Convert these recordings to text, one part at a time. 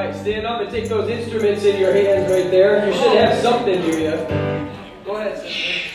right, stand up and take those instruments in your hands right there. You should have something to you. Go ahead, Stephanie.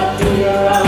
God, dear.